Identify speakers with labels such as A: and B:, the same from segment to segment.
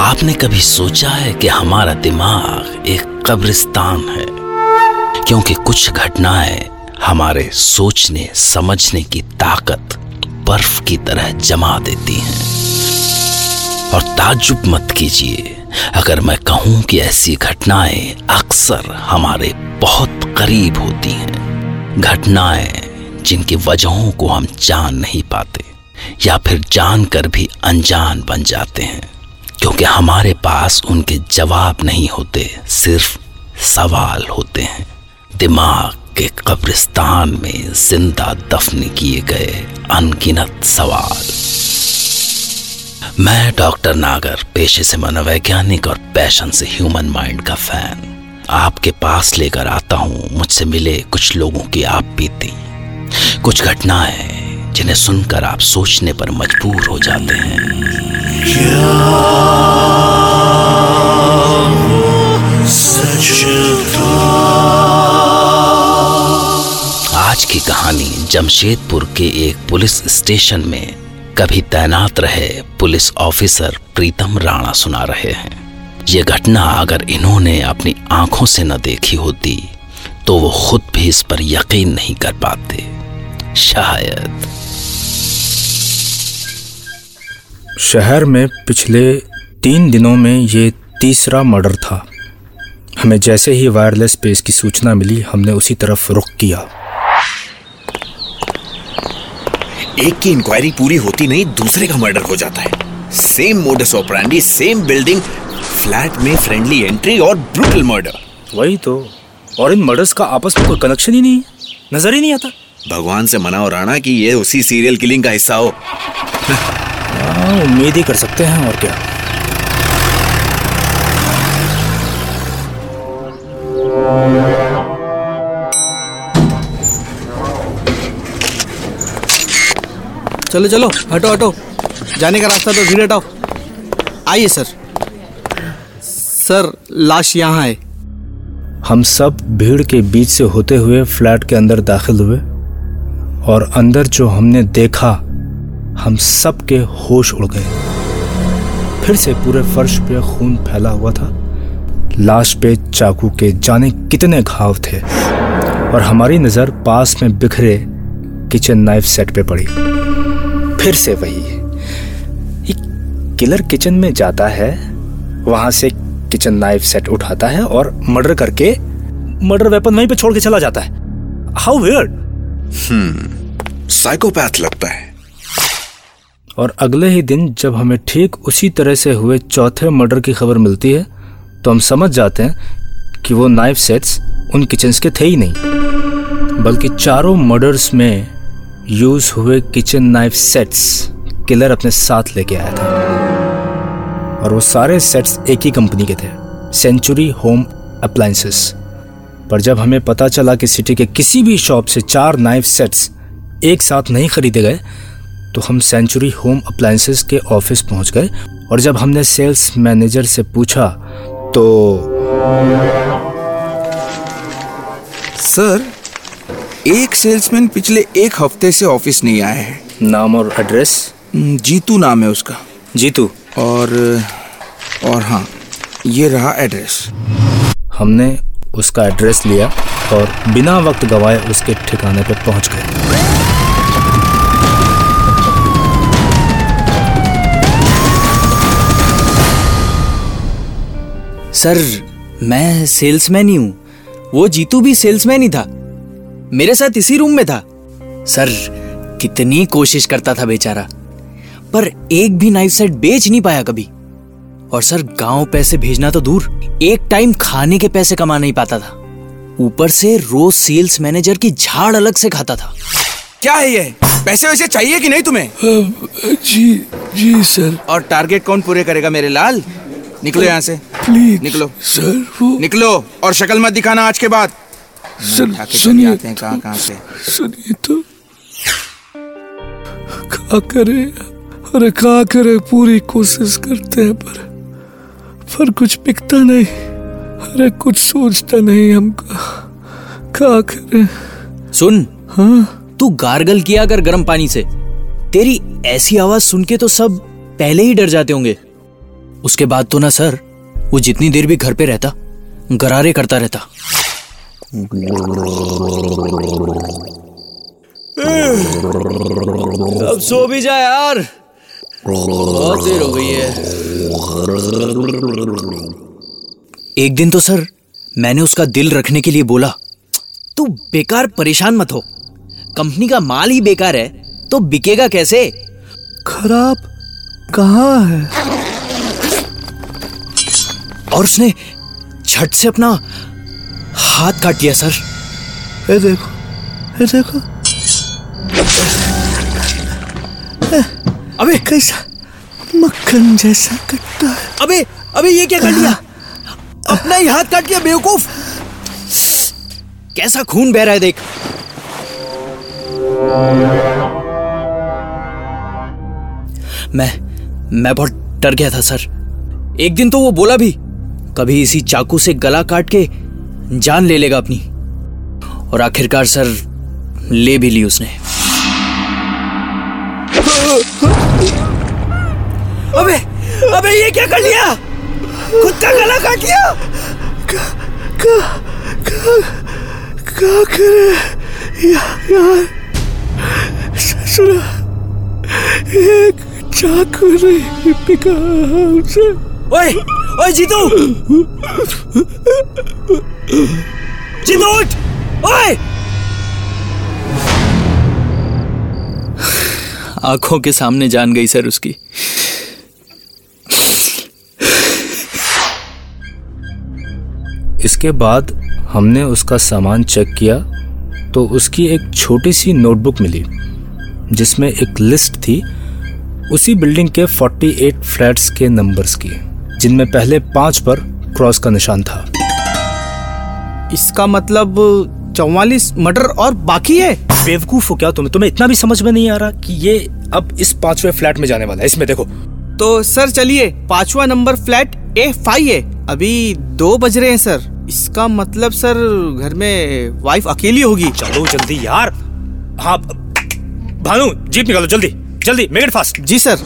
A: आपने कभी सोचा है कि हमारा दिमाग एक कब्रिस्तान है? क्योंकि कुछ घटनाएँ हमारे सोचने, समझने की ताकत बर्फ़ की तरह जमा देती हैं। और ताजुब मत कीजिए, अगर मैं कहूँ कि ऐसी घटनाएँ अक्सर हमारे बहुत करीब होती हैं। घटनाएँ जिनकी वजहों को हम जान नहीं पाते, या फिर जानकर भी अनजान बन जाते हैं। क्योंकि हमारे पास उनके जवाब नहीं होते, सिर्फ़ सवाल होते हैं। दिमाग के कब्रिस्तान में ज़िंदा दफन किए गए अनगिनत सवाल। मैं डॉक्टर नागर, पेशे से मनोवैज्ञानिक और पैशन से ह्यूमन माइंड का फ़ैन। आपके पास लेकर आता हूँ, मुझसे मिले कुछ लोगों की आप बीती। कुछ घटनाएँ जिन्हें सुनकर आप सोचने पर मजबूर हो जाते हैं। आज की कहानी जमशेदपुर के एक पुलिस स्टेशन में कभी तैनात रहे पुलिस ऑफिसर प्रीतम राणा सुना रहे हैं। ये घटना अगर इन्होंने अपनी आँखों से न देखी होती तो वो खुद भी इस पर यकीन नहीं कर पाते। शायद
B: शहर में पिछले तीन दिनों में ये तीसरा मर्डर था। हमें जैसे ही वायरलेस पेस की सूचना मिली हमने उसी तरफ़ रुख किया।
C: एक की इंक्वायरी पूरी होती नहीं दूसरे का मर्डर हो जाता है। Same modus operandi same building flat में फ्रेंडली एंट्री और ब्रूटल मर्डर
B: वही तो और इन मर्डर्स का आपस में कोई कनेक्शन ही नहीं नज़र ही नहीं आता।
C: भगवान से मना और राणा कि ये उसी सीरियल किलिंग का हिस्सा हो।
B: हाँ, उम्मीद ही कर सकते हैं और क्या?
D: चलो चलो हटो हटो। जाने का रास्ता तो भीड़ हटाओ। आइए सर। सर लाश यहाँ है।
B: हम सब भीड़ के बीच से होते हुए फ्लैट के अंदर दाखिल हुए और अंदर जो हमने देखा हम सब के होश उड़ गए। फिर से पूरे फर्श पे खून फैला हुआ था। लाश पे चाकू के जाने कितने घाव थे। और हमारी नज़र पास में बिखरे किचन नाइफ सेट पे पड़ी। फिर से वही। ये किलर किचन में जाता है, वहाँ से किचन नाइफ सेट उठाता है और मर्डर करके मर्डर वेपन वहीं पे छोड़ के चला जाता है। हाउ वियर्ड
C: साइकोपैथ लगता है।
B: और अगले ही दिन जब हमें ठीक उसी तरह से हुए चौथे मर्डर की खबर मिलती है तो हम समझ जाते हैं कि वो नाइफ सेट्स उन किचन्स के थे ही नहीं, बल्कि चारों मर्डर्स में यूज़ हुए किचन नाइफ सेट्स किलर अपने साथ लेके आया था। और वो सारे सेट्स एक ही कंपनी के थे, सेंचुरी होम अप्लायंसेस। पर जब हमें पता चला कि सिटी के किसी भी शॉप से चार नाइफ सेट्स एक साथ नहीं खरीदे गए तो हम सेंचुरी होम अप्लायंसेस के ऑफ़िस पहुँच गए और जब हमने सेल्स मैनेजर से पूछा तो
E: सर एक सेल्समैन पिछले एक हफ़्ते से ऑफ़िस नहीं आया है।
B: नाम और एड्रेस
E: हम्म, जीतू नाम है उसका।
B: जीतू?
E: और और हाँ ये रहा एड्रेस
B: हमने उसका एड्रेस लिया और बिना वक्त गवाए उसके ठिकाने पर पहुँच गए।
D: सर मैं सेल्समैन ही हूँ। वो जीतू भी सेल्समैन ही था। मेरे साथ इसी रूम में था। सर कितनी कोशिश करता था बेचारा। पर एक भी नाइफ सेट बेच नहीं पाया कभी। और सर गाँव पैसे भेजना तो दूर। एक टाइम खाने के पैसे कमा नहीं पाता था। ऊपर से रोज सेल्स मैनेजर की झाड़ अलग से खाता था।
E: क्या है ये? पैसे वैसे चाहिए कि नहीं तुम्हें?
F: जी जी सर।
E: और टारगेट कौन पूरे करेगा मेरे लाल? निकलो यहाँ से।
G: प्लीज़
E: निकलो।
G: सर वो
E: निकलो और शक्ल मत दिखाना आज के बाद।
G: सर सुनिए।
E: आते हैं कहाँ कहाँ से।
G: सुनिए तो। क्या करे अरे क्या करे पूरी कोशिश करते हैं पर पर कुछ बिकता नहीं। अरे कुछ सोचता नहीं हमका। क्या करे।
D: सुन।
G: हाँ?
D: तू गार्गल किया कर गर्म पानी से। तेरी ऐसी आवाज़ सुन के तो सब पहले ही डर जाते होंगे। उसके बाद तो ना सर वो जितनी देर भी घर पे रहता गरारे करता रहता। अब सो भी जा यार। बहुत देर हो गई है। एक दिन तो सर मैंने उसका दिल रखने के लिए बोला तू बेकार परेशान मत हो। कंपनी का माल ही बेकार है तो बिकेगा कैसे?
G: खराब कहाँ है?
D: और उसने झट से अपना हाथ काट दिया सर।
G: ये देखो ये देखो।
D: अबे!
G: कैसा मक्खन जैसा कट्टा है।
D: अबे अबे ये क्या कर लिया अपना ही हाथ काट दिया बेवकूफ़। कैसा खून बह रहा है देख। मैं मैं बहुत डर गया था सर। एक दिन तो वो बोला भी कभी इसी चाकू से गला काट के जान ले लेगा अपनी। और आखिरकार सर ले भी ली उसने। अबे अबे ये क्या कर लिया? खुद का गला काट लिया?
G: क्या करे? या, यार सुना एक चाकू नहीं पिका उसे।
D: ओए! ओए जीतू! जीतू, उठ! ओए! आँखों के सामने जान गई सर उसकी।
B: इसके बाद हमने उसका सामान चेक किया तो उसकी एक छोटी सी नोटबुक मिली, जिसमें एक लिस्ट थी, उसी बिल्डिंग के 48 फ्लैट्स के नंबर्स की। जिनमें पहले पाँच पर क्रॉस का निशान था।
D: इसका मतलब चौवालीस मर्डर और बाकी है?
B: बेवकूफ़ हो क्या तुम्हें? तुम्हें इतना भी समझ में नहीं आ रहा कि ये अब इस पाँचवें फ्लैट में जाने वाला है? इसमें देखो।
F: तो सर चलिए पांचवा नंबर फ्लैट ए फाइव है। अभी दो बज रहे हैं सर। इसका मतलब सर घर में वाइफ अकेली होगी।
B: चलो जल्दी यार। हाँ भानु जीप निकालो जल्दी जल्दी मेक इट फास्ट।
F: जी सर।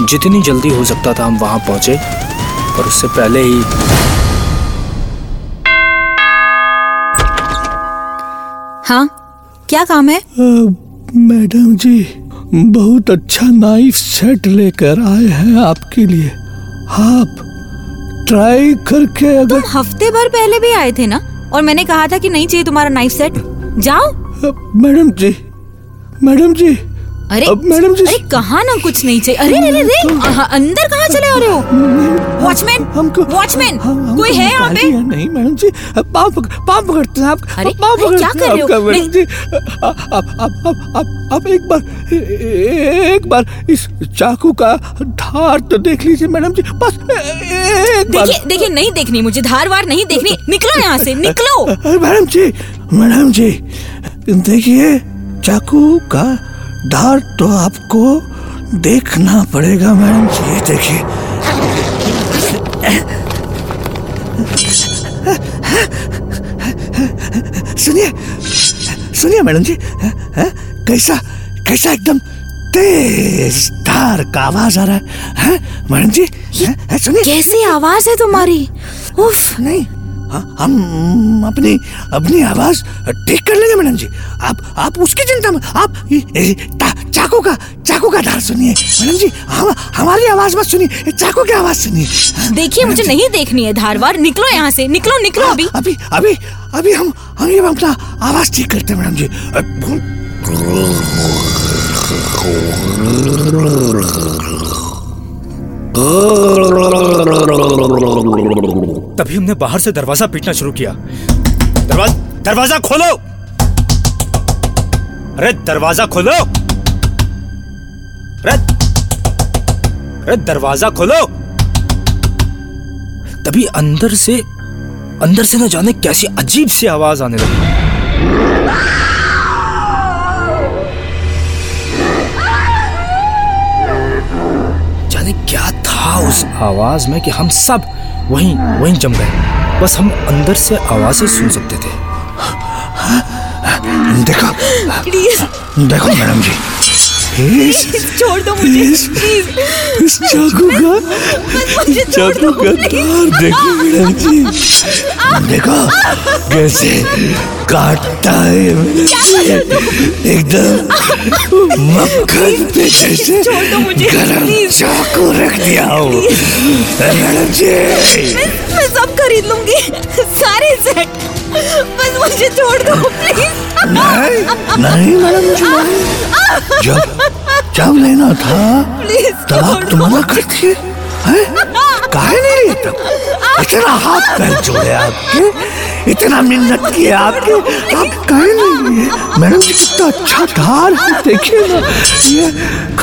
B: जितनी जल्दी हो सकता था हम वहाँ पहुँचे और उससे पहले ही
H: हाँ क्या काम है?
G: मैडम जी बहुत अच्छा नाइफ सेट लेकर आए हैं आपके लिए। आप ट्राई करके अगर
H: तुम हफ़्ते भर पहले भी आए थे ना और मैंने कहा था कि नहीं चाहिए तुम्हारा नाइफ सेट। जाओ।
G: मैडम जी मैडम जी
H: अरे
G: अब मैडम जी
H: अरे कहा ना कुछ नहीं चाहिए? अरे अरे अरे अंदर कहाँ चले आ रहे हो? वॉचमैन
G: हमको
H: वॉचमैन कोई है यहाँ पे?
G: नहीं मैडम जी पाँव पक- पाँव पकड़ते हैं आप।
H: अरे,
G: पाँव
H: क्या कर रहे हो?
G: मैडम जी। आप आप आप आप एक बार एक बार इस चाकू का धार तो देख लीजिए मैडम जी। बस
H: देखिए देखिए नहीं देखनी मुझे धार वार नहीं देखनी। निकलो यहाँ से निकलो।
G: अरे मैडम जी मैडम जी देखिए चाकू का धार तो आपको देखना पड़ेगा मैडम जी ये देखिए सुनिए सुनिए मैडम जी हैं? कैसा कैसा एकदम तेज धार का आवाज़ आ रहा है हैं? मैडम जी हैं? सुनिए
H: कैसी आवाज़ है तुम्हारी उफ
G: नहीं हम अपनी अपनी आवाज़ ठीक कर लेंगे मैडम जी। आप आप उसकी चिंता में आप चाकू का चाकू का धार सुनिए। मैडम जी हम हमारी आवाज़ मत सुनिए चाकू की आवाज़ सुनिए।
H: देखिए मुझे नहीं देखनी है धार वार निकलो यहाँ से निकलो निकलो अभी।
G: अभी अभी अभी हम हम ये अपना आवाज़ ठीक करते हैं मैडम जी।
B: तभी हमने बाहर से दरवाज़ा पीटना शुरू किया। दरवाज़ा दरवाज़ा खोलो! अरे, दरवाज़ा खोलो! अरे अरे, दरवाज़ा खोलो! तभी अंदर से अंदर से न जाने कैसी अजीब सी आवाज़ आने लगी। जाने क्या था उस आवाज़ में कि हम सब वहीं वहीं जम गए। बस हम अंदर से आवाज़ें सुन सकते थे।
G: देखो
H: प्लीज़
G: देखो मैडम जी।
H: छोड़ दो मुझे। प्लीज़
G: चाकू का
H: चाकू का
G: तार देखो मैडम जी। देखो कैसे काटता है एकदम मक्खन पे जैसे गरम। चाकू रख दिया हो। मैडम जी।
H: मैं सब खरीद लूँगी सारे सेट बस मुझे छोड़ दो प्लीज़
G: नहीं नहीं मैडम जी नहीं। जब जब लेना था तब आप तो मना करती हैं? काहे नहीं रही तब इतना हाथ पैर जोड़े आपके इतना मिन्नत किए आपके आप काहे नहीं लिए मैडम जी कितना अच्छा धार है देखिए ना ये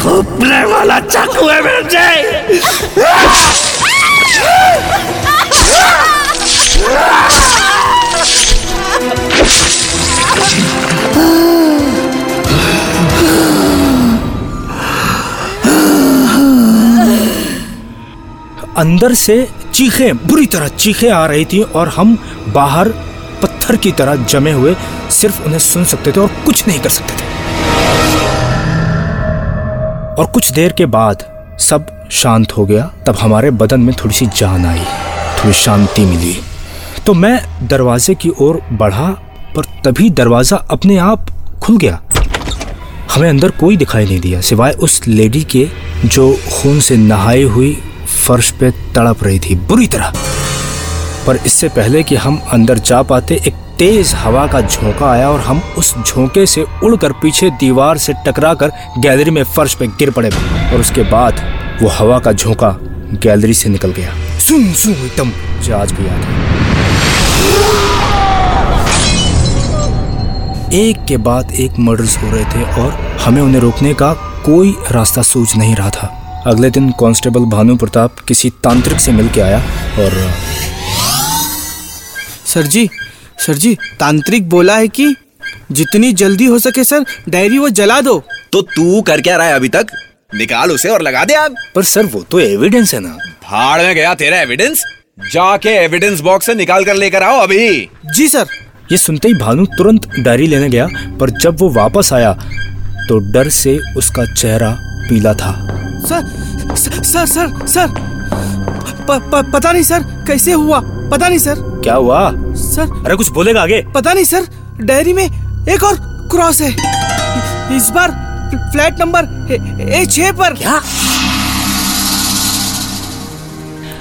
G: खोपरे वाला चाकू है मैडम जी
B: अंदर से चीखें, बुरी तरह चीखें आ रही थी और हम बाहर पत्थर की तरह जमे हुए सिर्फ़ उन्हें सुन सकते थे और कुछ नहीं कर सकते थे। और कुछ देर के बाद सब शांत हो गया। तब हमारे बदन में थोड़ी सी जान आई, थोड़ी शांति मिली। तो मैं दरवाजे की ओर बढ़ा, पर तभी दरवाज़ा अपने आप खुल गया। हमें अंदर कोई दिखाई नहीं दिया, सिवाय उस लेडी के जो खून से नहाई हुई फर्श पे तड़प रही थी बुरी तरह। पर इससे पहले कि हम अंदर जा पाते, एक तेज हवा का झोंका आया और हम उस झोंके से उड़कर पीछे दीवार से टकरा कर गैलरी में फर्श पे गिर पड़े और उसके बाद वो हवा का झोंका गैलरी से निकल गया। सुन सुन, एकदम आज भी याद है एक के बाद एक मर्डर्स हो रहे थे और हमें उन्हें रोकने का कोई रास्ता सूझ नहीं रहा था। अगले दिन कांस्टेबल भानु प्रताप किसी तांत्रिक से मिल के आया और
F: सर जी सर जी तांत्रिक बोला है कि जितनी जल्दी हो सके सर डायरी वो जला दो।
G: तो तू कर क्या रहा है अभी तक? निकाल उसे और लगा दे आग।
B: पर सर वो तो एविडेंस है ना।
G: भाड़ में गया तेरा एविडेंस जाके एविडेंस बॉक्स से निकाल कर लेकर आओ अभी।
F: जी सर।
B: ये सुनते ही भानु तुरंत डायरी लेने गया पर जब वो वापस आया तो डर से उसका चेहरा पीला था।
F: सर सर सर सर, प, प, पता नहीं सर कैसे हुआ? पता नहीं सर।
B: क्या हुआ?
F: सर।
B: अरे कुछ बोलेगा आगे?
F: पता नहीं सर। डायरी में एक और क्रॉस है। इस बार फ्लैट नंबर ए छह पर।
B: क्या?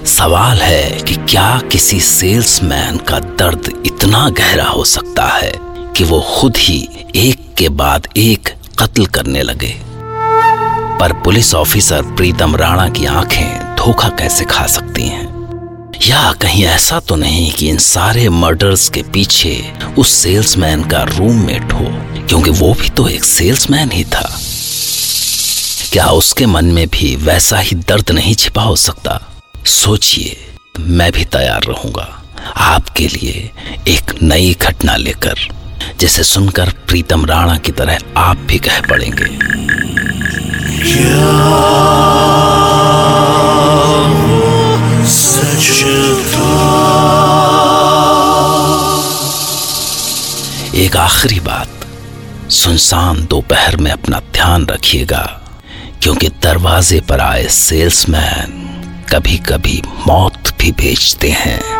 A: सवाल है कि क्या किसी सेल्समैन का दर्द इतना गहरा हो सकता है कि वो खुद ही एक के बाद एक कत्ल करने लगे? पर पुलिस ऑफिसर प्रीतम राणा की आँखें धोखा कैसे खा सकती हैं? या कहीं ऐसा तो नहीं कि इन सारे मर्डर्स के पीछे उस सेल्समैन का रूममेट हो, क्योंकि वो भी तो एक सेल्समैन ही था। क्या उसके मन में भी वैसा ही दर्द नहीं छिपा हो सकता? सोचिए, मैं भी तैयार रहूँगा। आपके लिए एक नई घटना लेकर, जिसे सुनकर प्रीतम राणा की तरह आप भी कह पड़ेंगे। एक आखिरी बात, सुनसान दोपहर में अपना ध्यान रखिएगा, क्योंकि दरवाजे पर आए सेल्समैन कभी कभी मौत भी भेजते हैं।